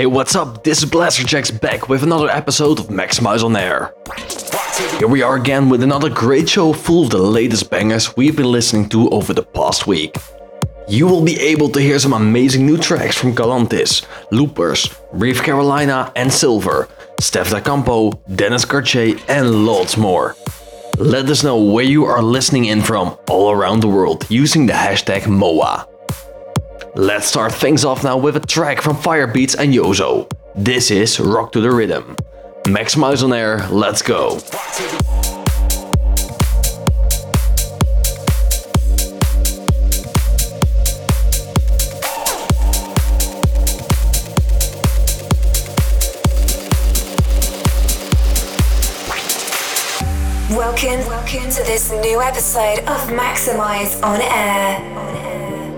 Hey, what's up? This is Blasterjaxx back with another episode of Maxximize on Air. Here we are again with another great show full of the latest bangers we've been listening to over the past week. You will be able to hear some amazing new tracks from Galantis, Loopers, Reef Carolina and Silver, Steff Da Campo, Dennis Cartier, and lots more. Let us know where you are listening in from all around the world using the hashtag MOA. Let's start things off now with a track from Firebeatz and Yozo. This is Rock to the Rhythm. Maxximize on air, let's go. Welcome, welcome to this new episode of Maxximize on Air. to the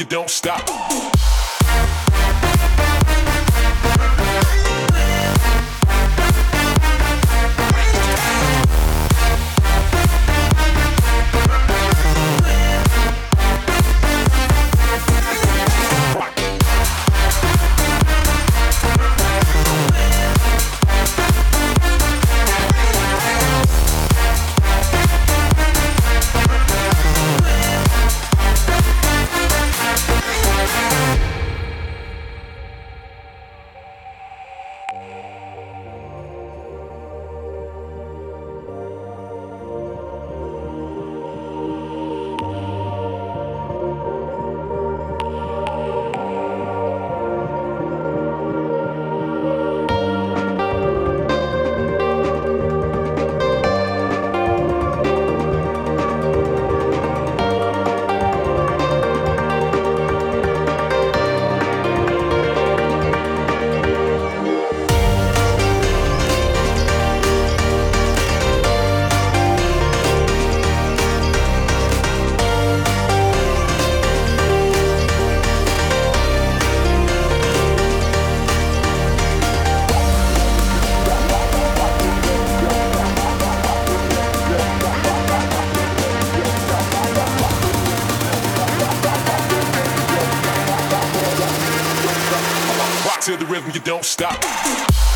you don't stop. to the rhythm, you don't stop.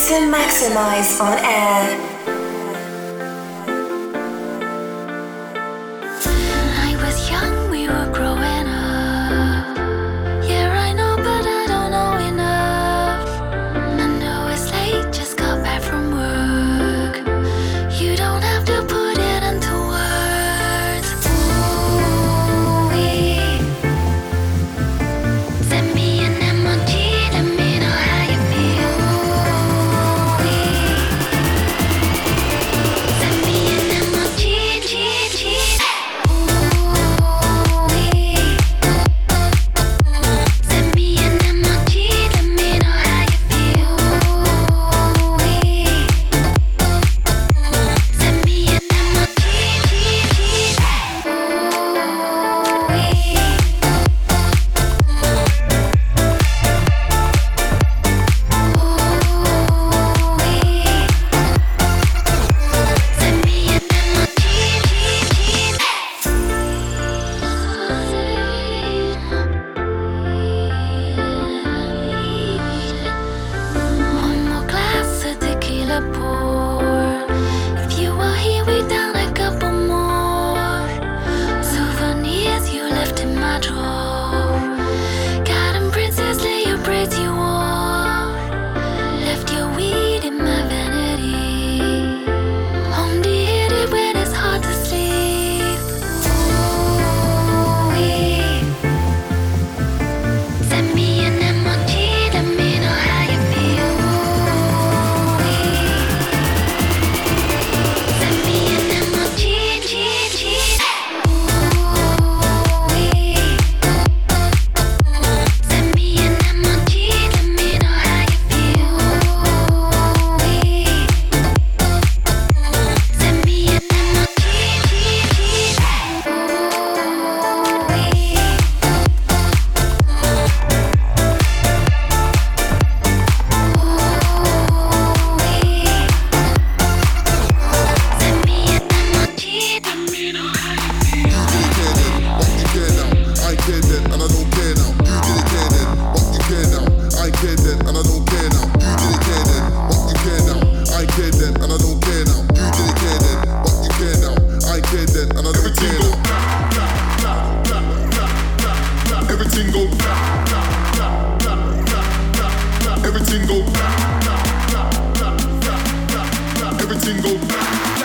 To Maxximize on Air. Now.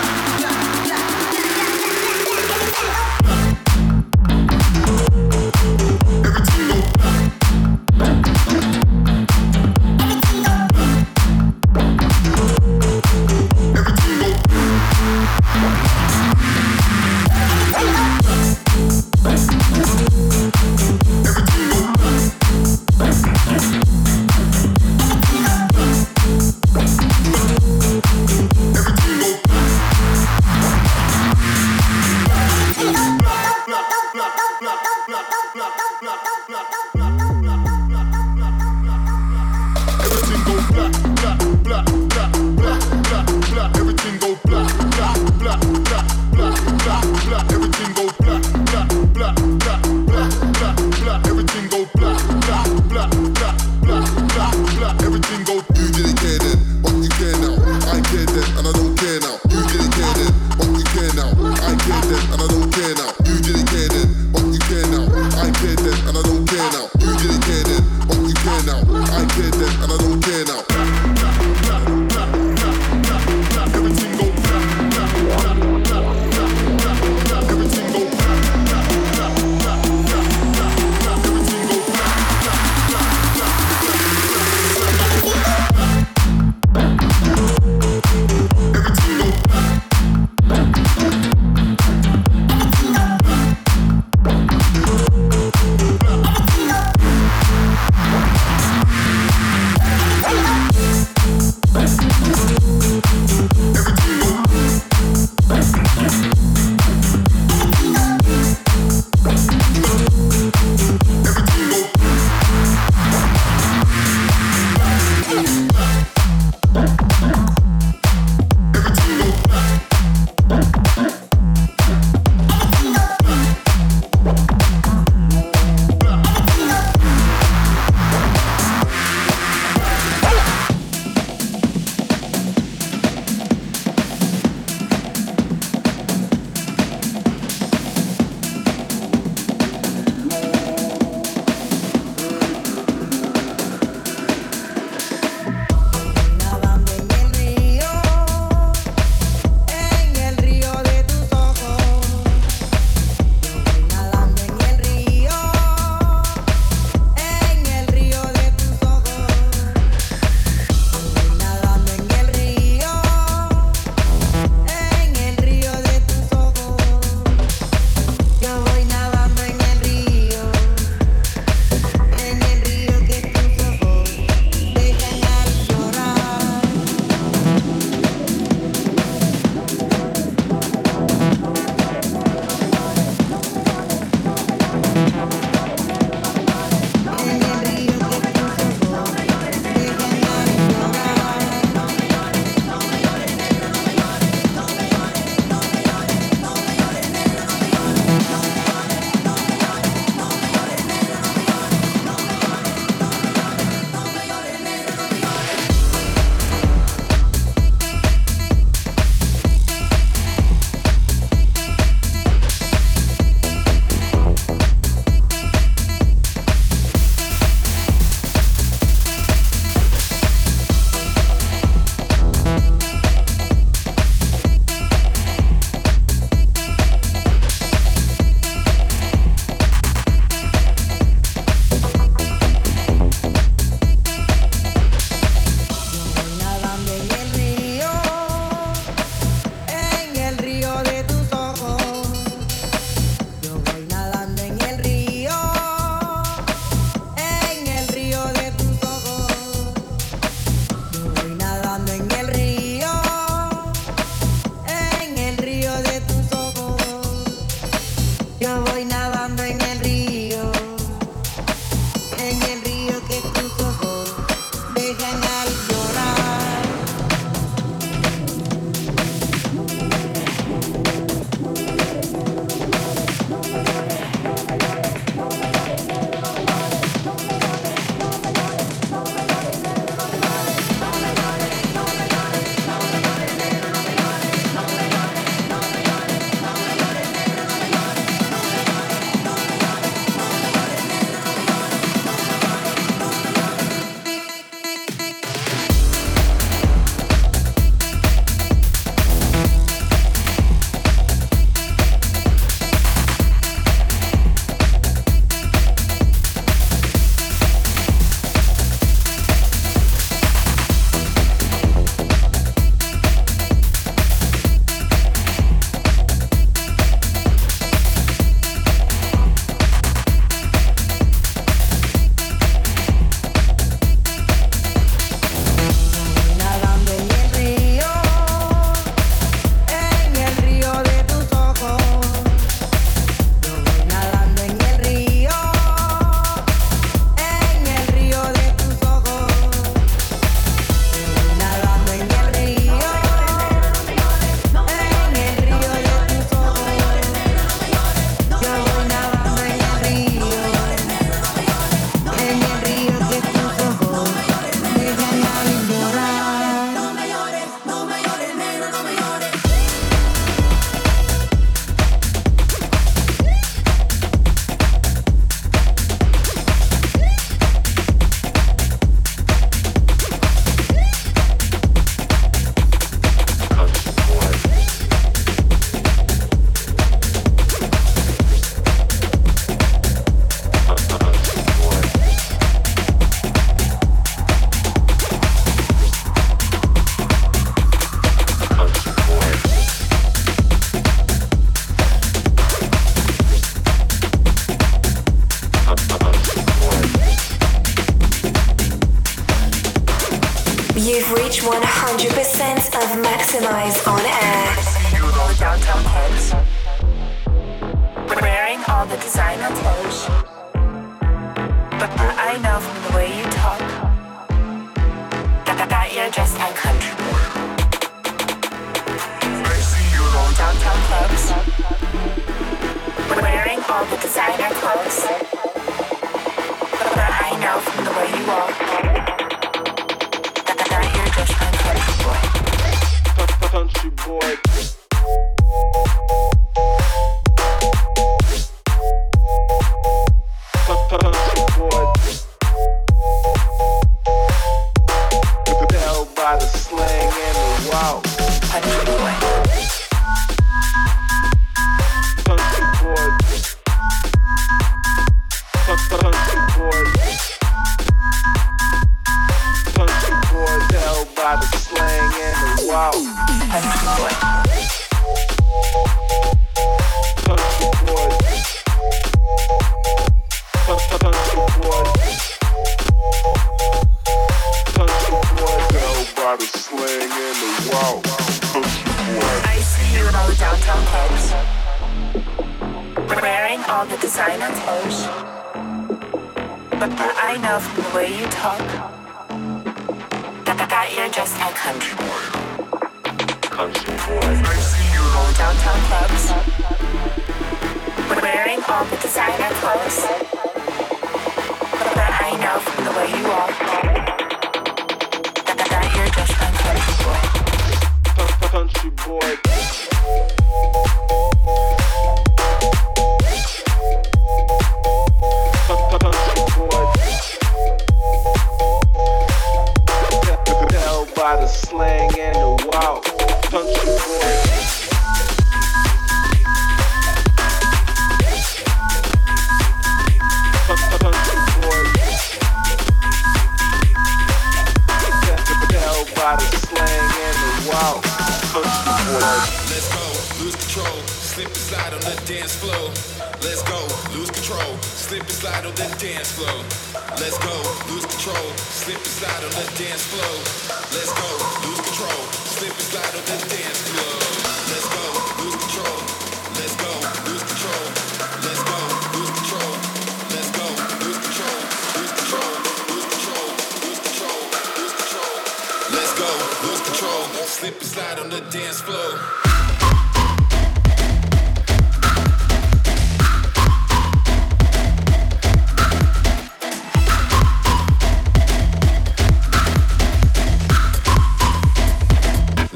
slip and slide on the dance floor.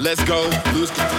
Let's go, lose control.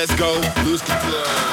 Let's go, lose control.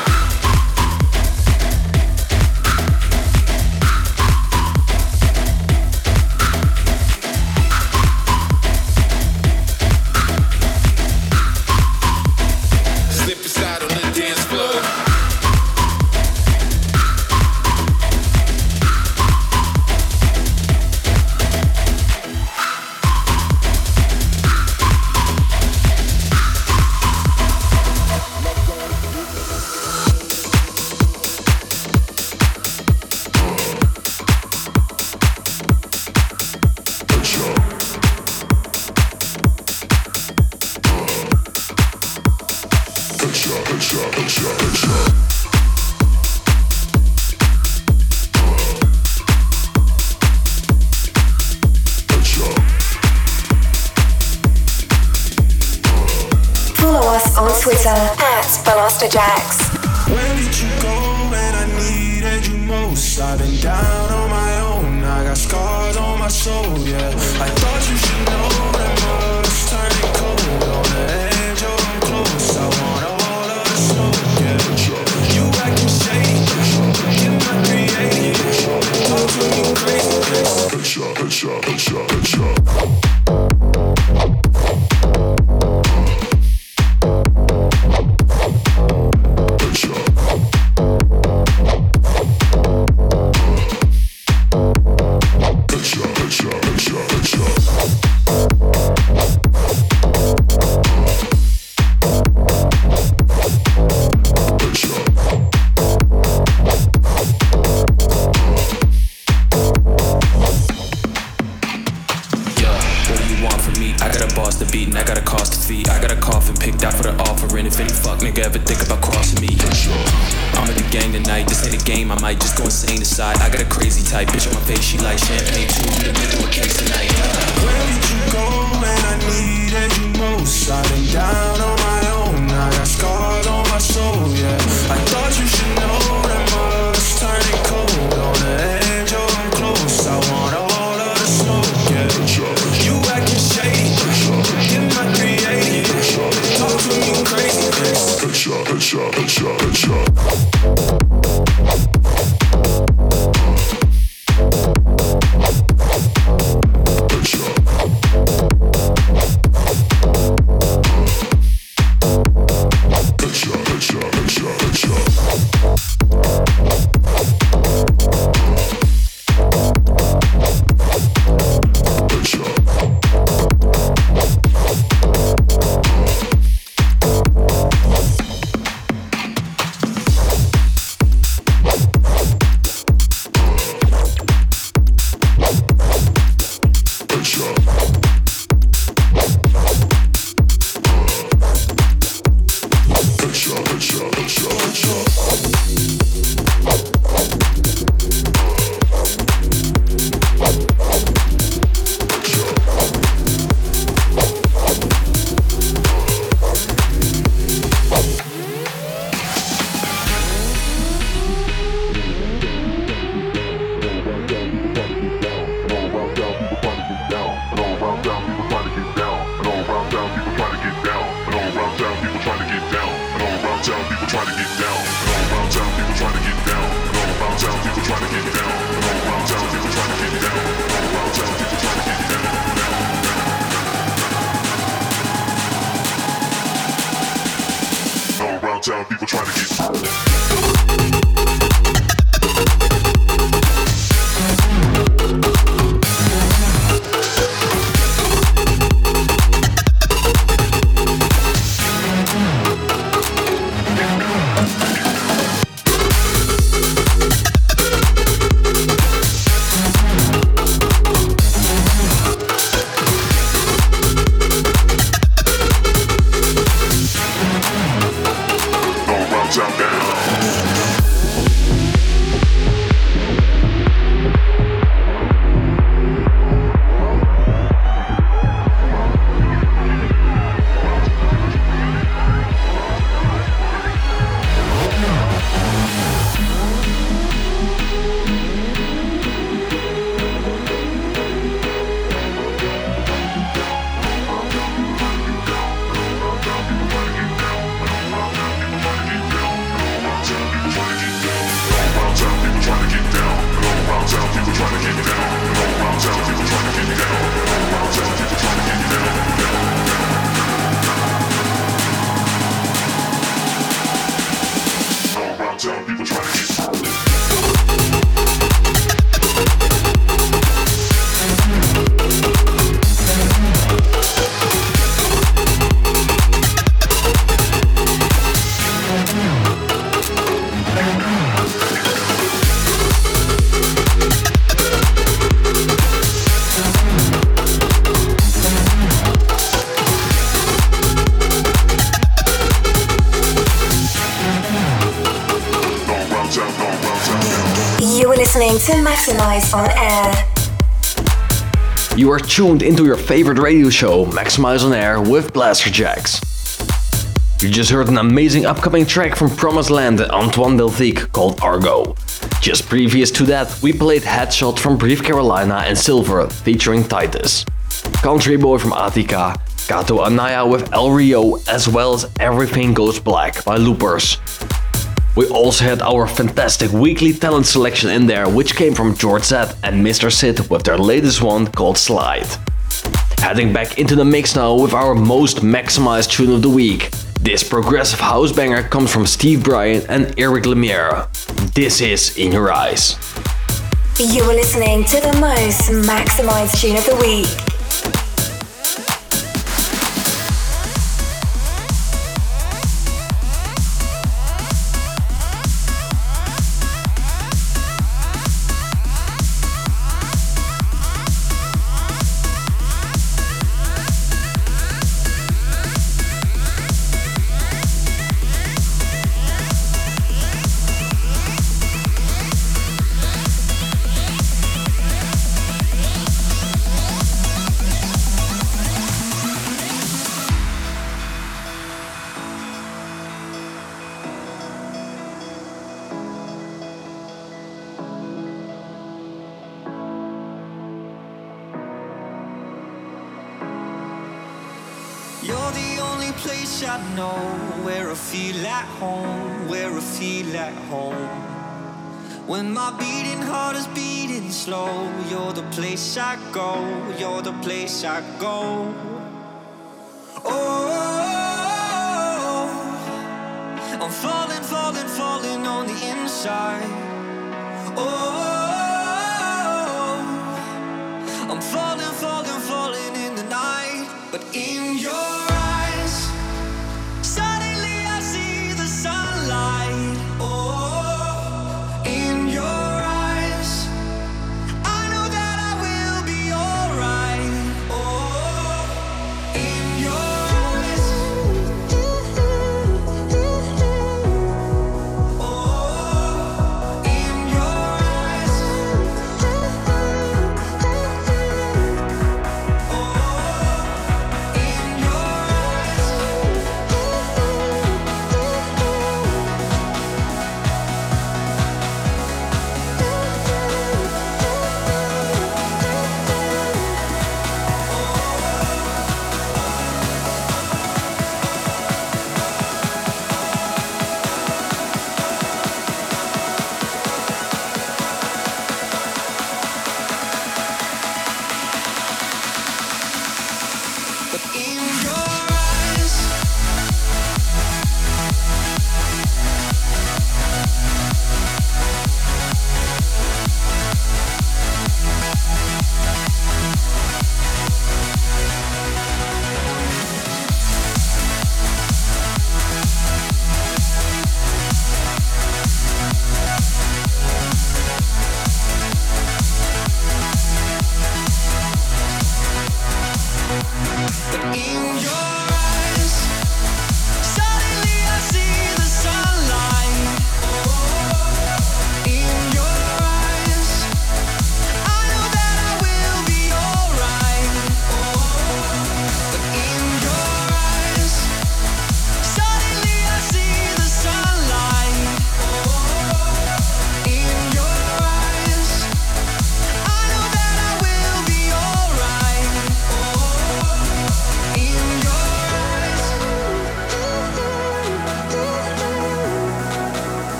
Maxximize on Air. You are tuned into your favorite radio show, Maxximize on Air with Blasterjaxx. You just heard an amazing upcoming track from Promised Land and Antoine Delthique called Argo. Just previous to that, we played Headshot from Brief Carolina and Silver featuring Titus. Country Boy from ATICA, Kato Anaya with El Rio, as well as Everything Goes Black by Loopers. We also had our fantastic weekly talent selection in there, which came from George Z and Mr. Sid with their latest one called Slide. Heading back into the mix now with our most maximized tune of the week. This progressive house banger comes from Steve Brian and Eric Lumiere. This is In Your Eyes. You are listening to the most maximized tune of the week. Place I know where I feel at home, where I feel at home. When my beating heart is beating slow, you're the place I go, you're the place I go. Oh, I'm falling, falling, falling on the inside. Oh,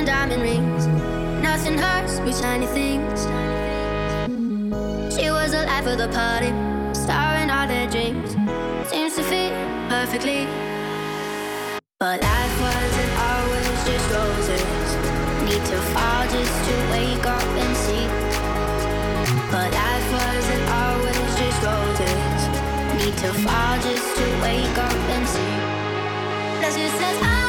and diamond rings. Nothing hurts with shiny things. She was alive for the party, starring all their dreams. Seems to fit perfectly. But life wasn't always just roses. Need to fall just to wake up and see. But life wasn't always just roses. Need to fall just to wake up and see. That's it says. I.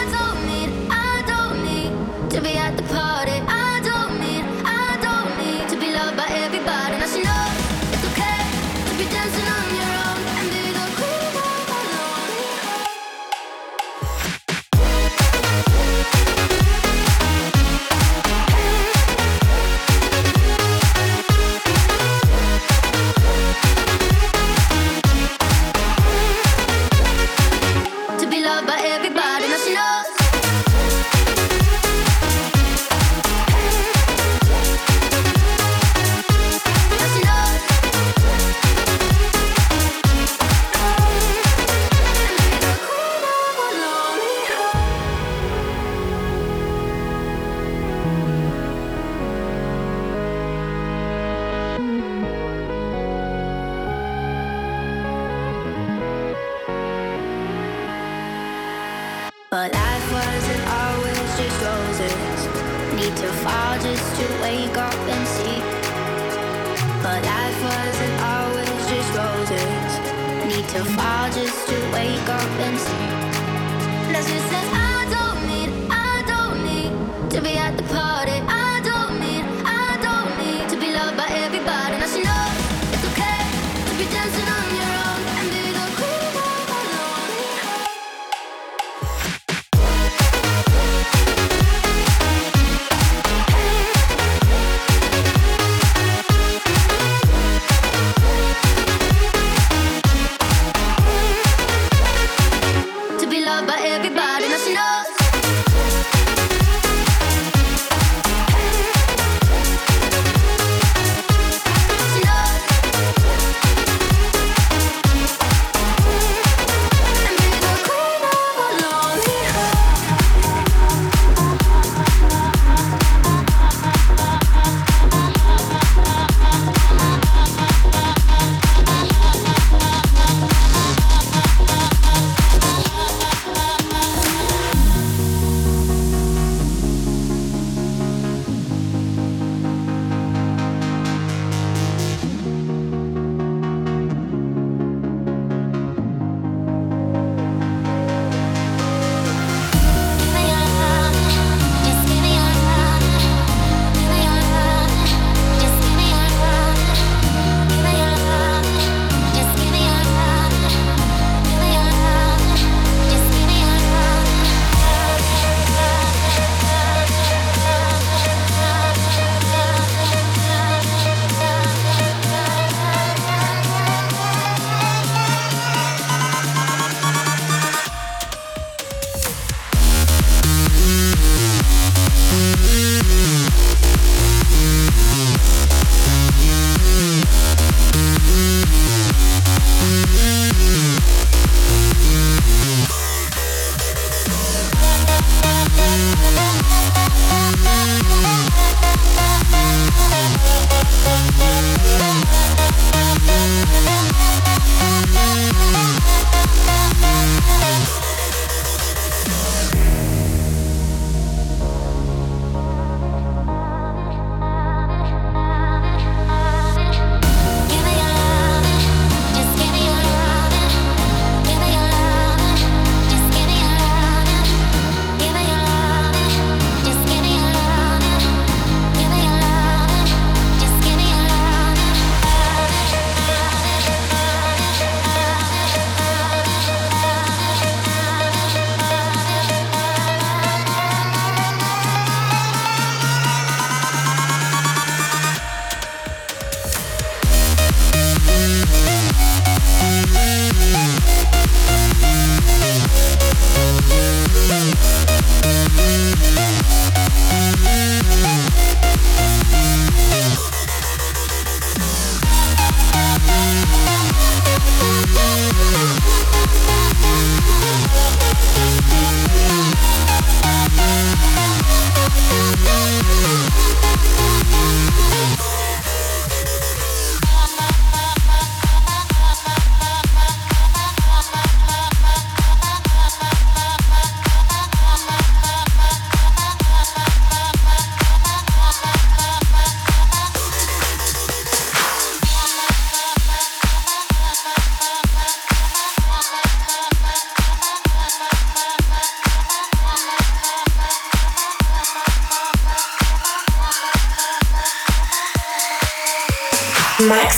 to be at the park.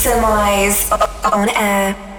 Semis on air.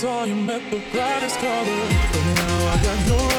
saw you met the brightest color, but now I got no.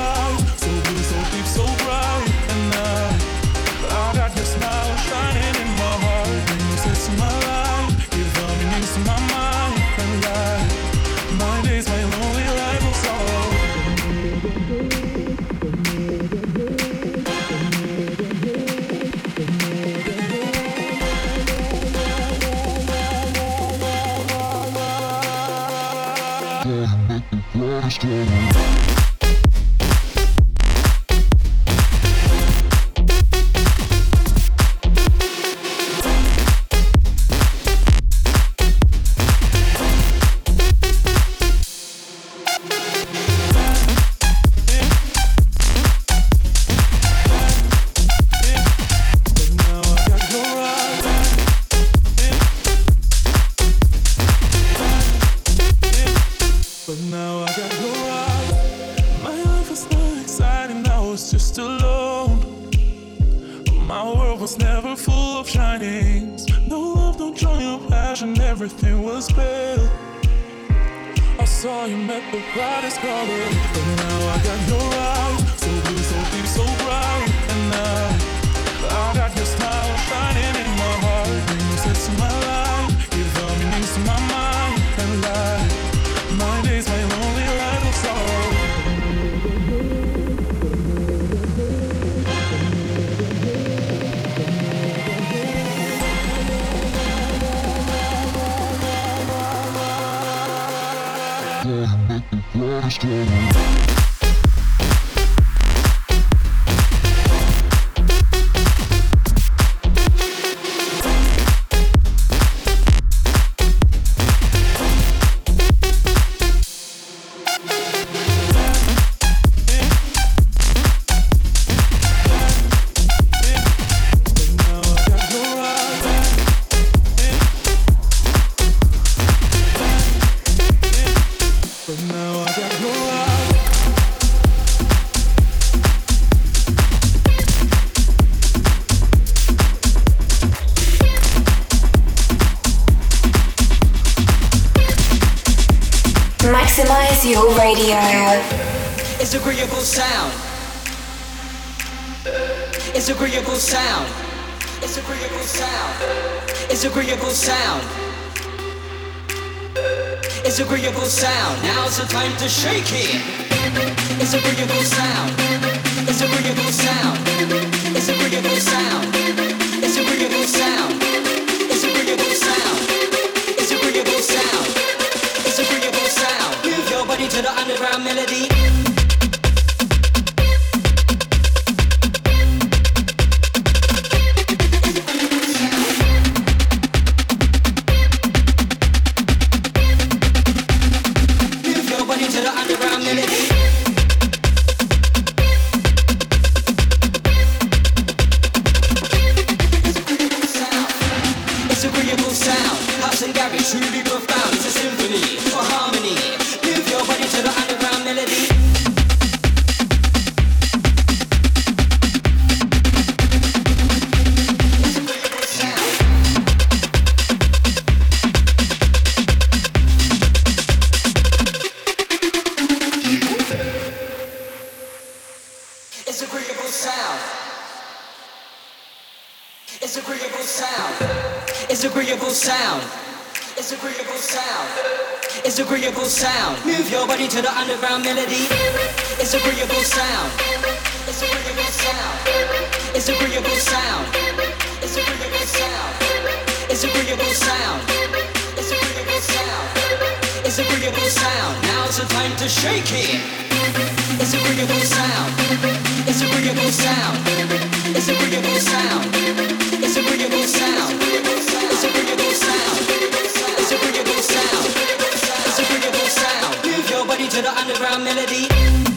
Thank. agreeable sound. It's agreeable sound. It's agreeable sound. Move your body to the underground melody. It's agreeable sound. It's agreeable sound. It's agreeable sound. It's agreeable sound. It's agreeable sound. It's agreeable sound. It's agreeable sound. Now's the time to shake it. It's agreeable sound. It's agreeable sound. It's agreeable sound. It's agreeable sound underground melody.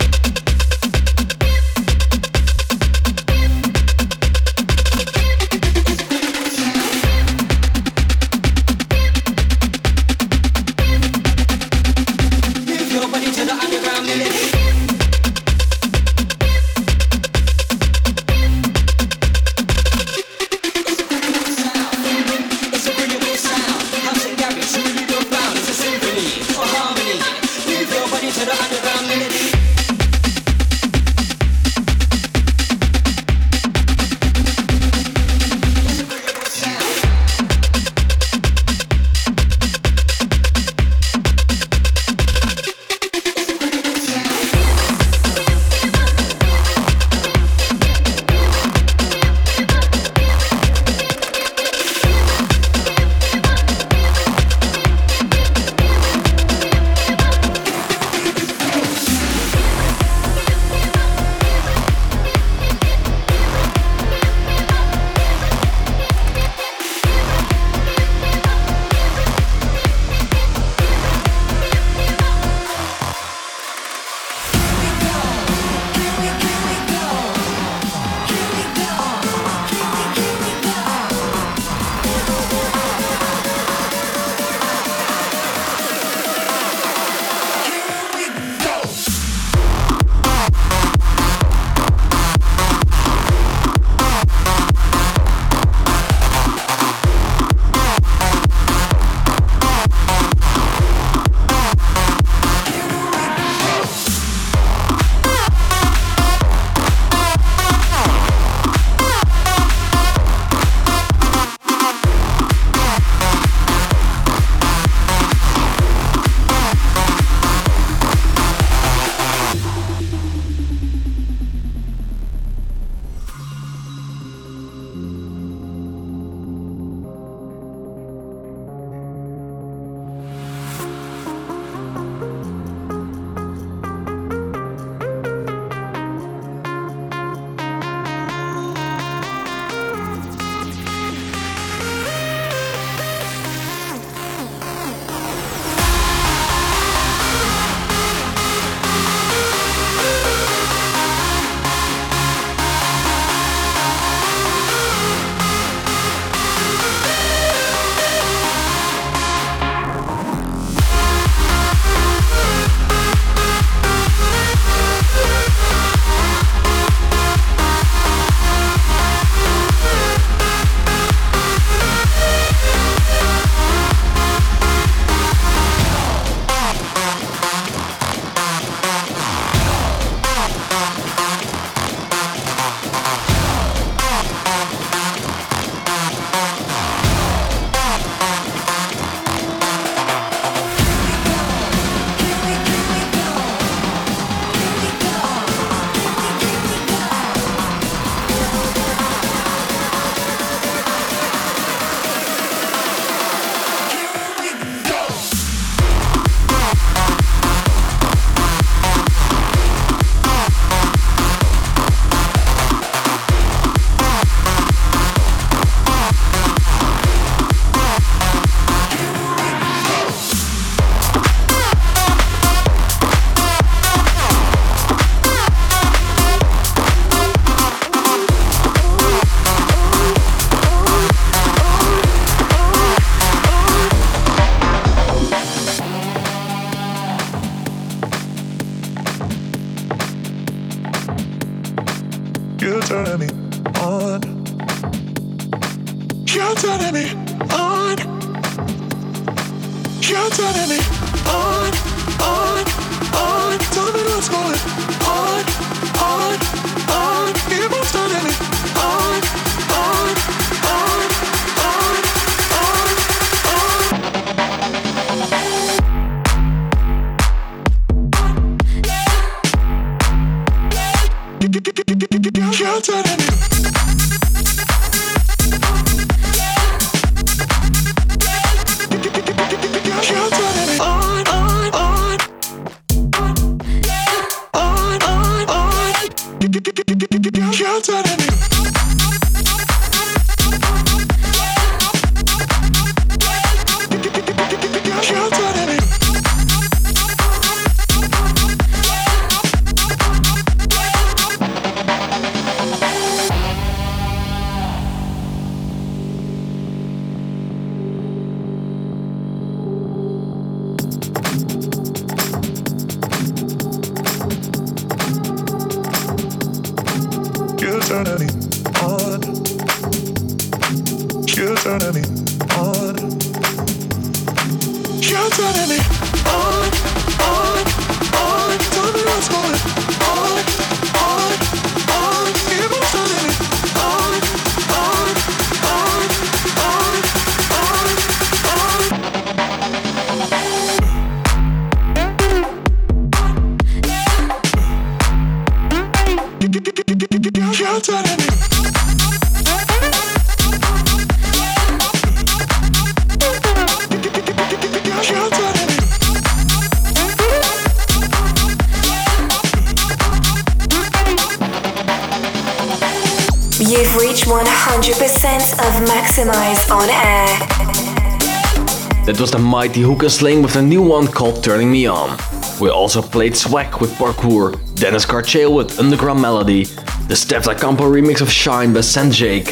Was the Hook N Sling with a new one called Turning Me On. We also played Swag with Parkour, Dennis Carchail with Underground Melody, the Steff Da Campo remix of Shine by St. Jake,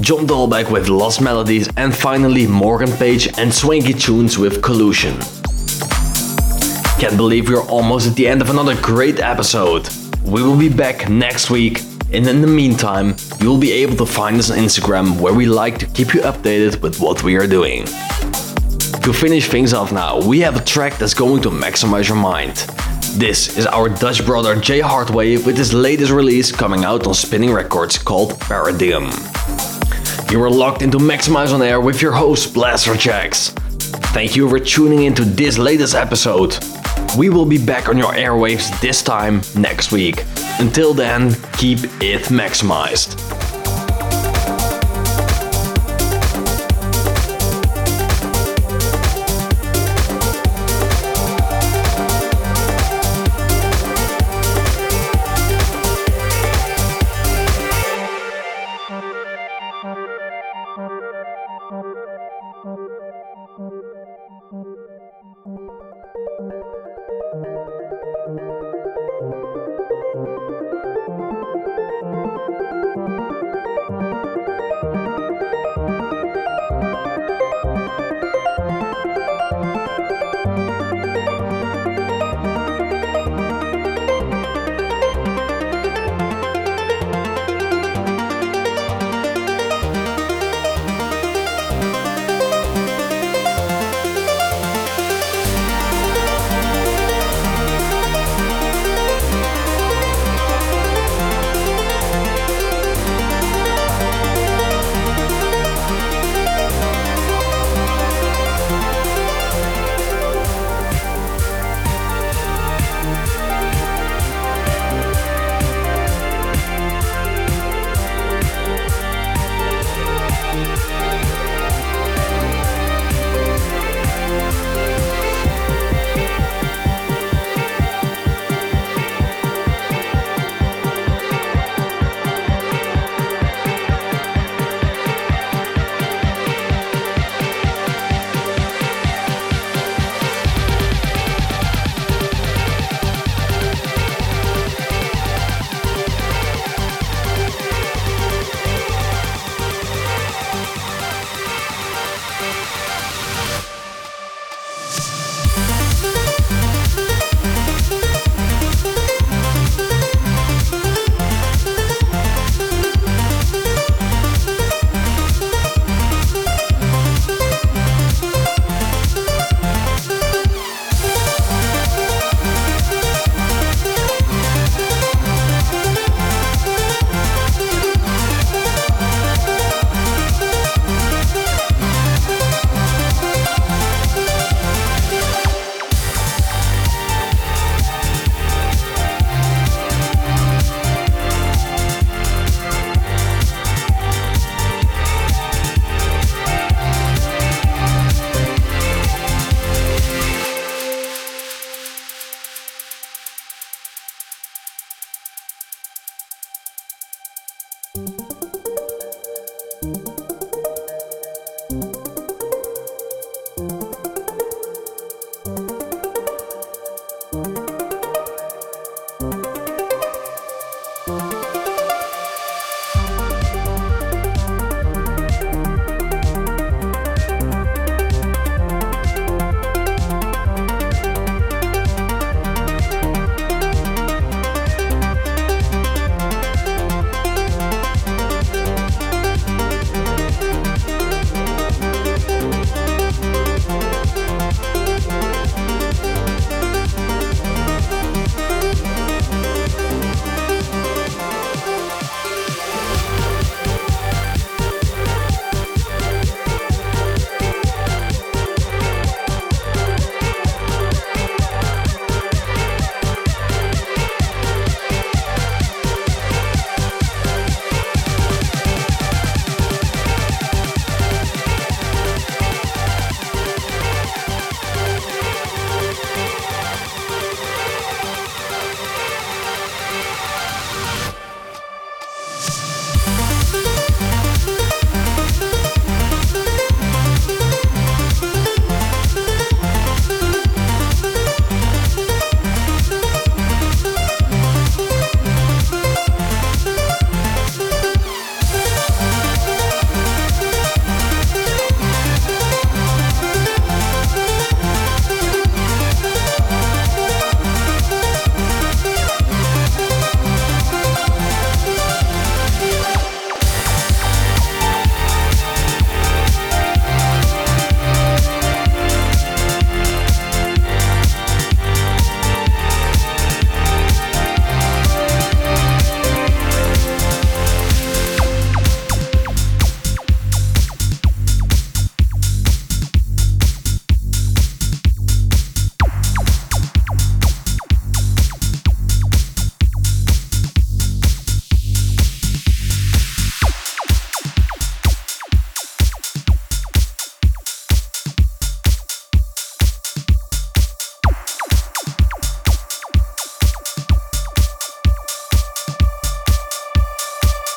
John Dahlback with Lost Melodies, and finally Morgan Page and Swanky Tunes with Collusion. Can't believe we're almost at the end of another great episode. We will be back next week and in the meantime, you will be able to find us on Instagram where we like to keep you updated with what we are doing. To finish things off now, we have a track that's going to maximize your mind. This is our Dutch brother Jay Hardway with his latest release coming out on Spinnin' Records called Paradigm. You are locked into Maxximize on Air with your host Blasterjaxx. Thank you for tuning in to this latest episode. We will be back on your airwaves this time next week. Until then, keep it maximized.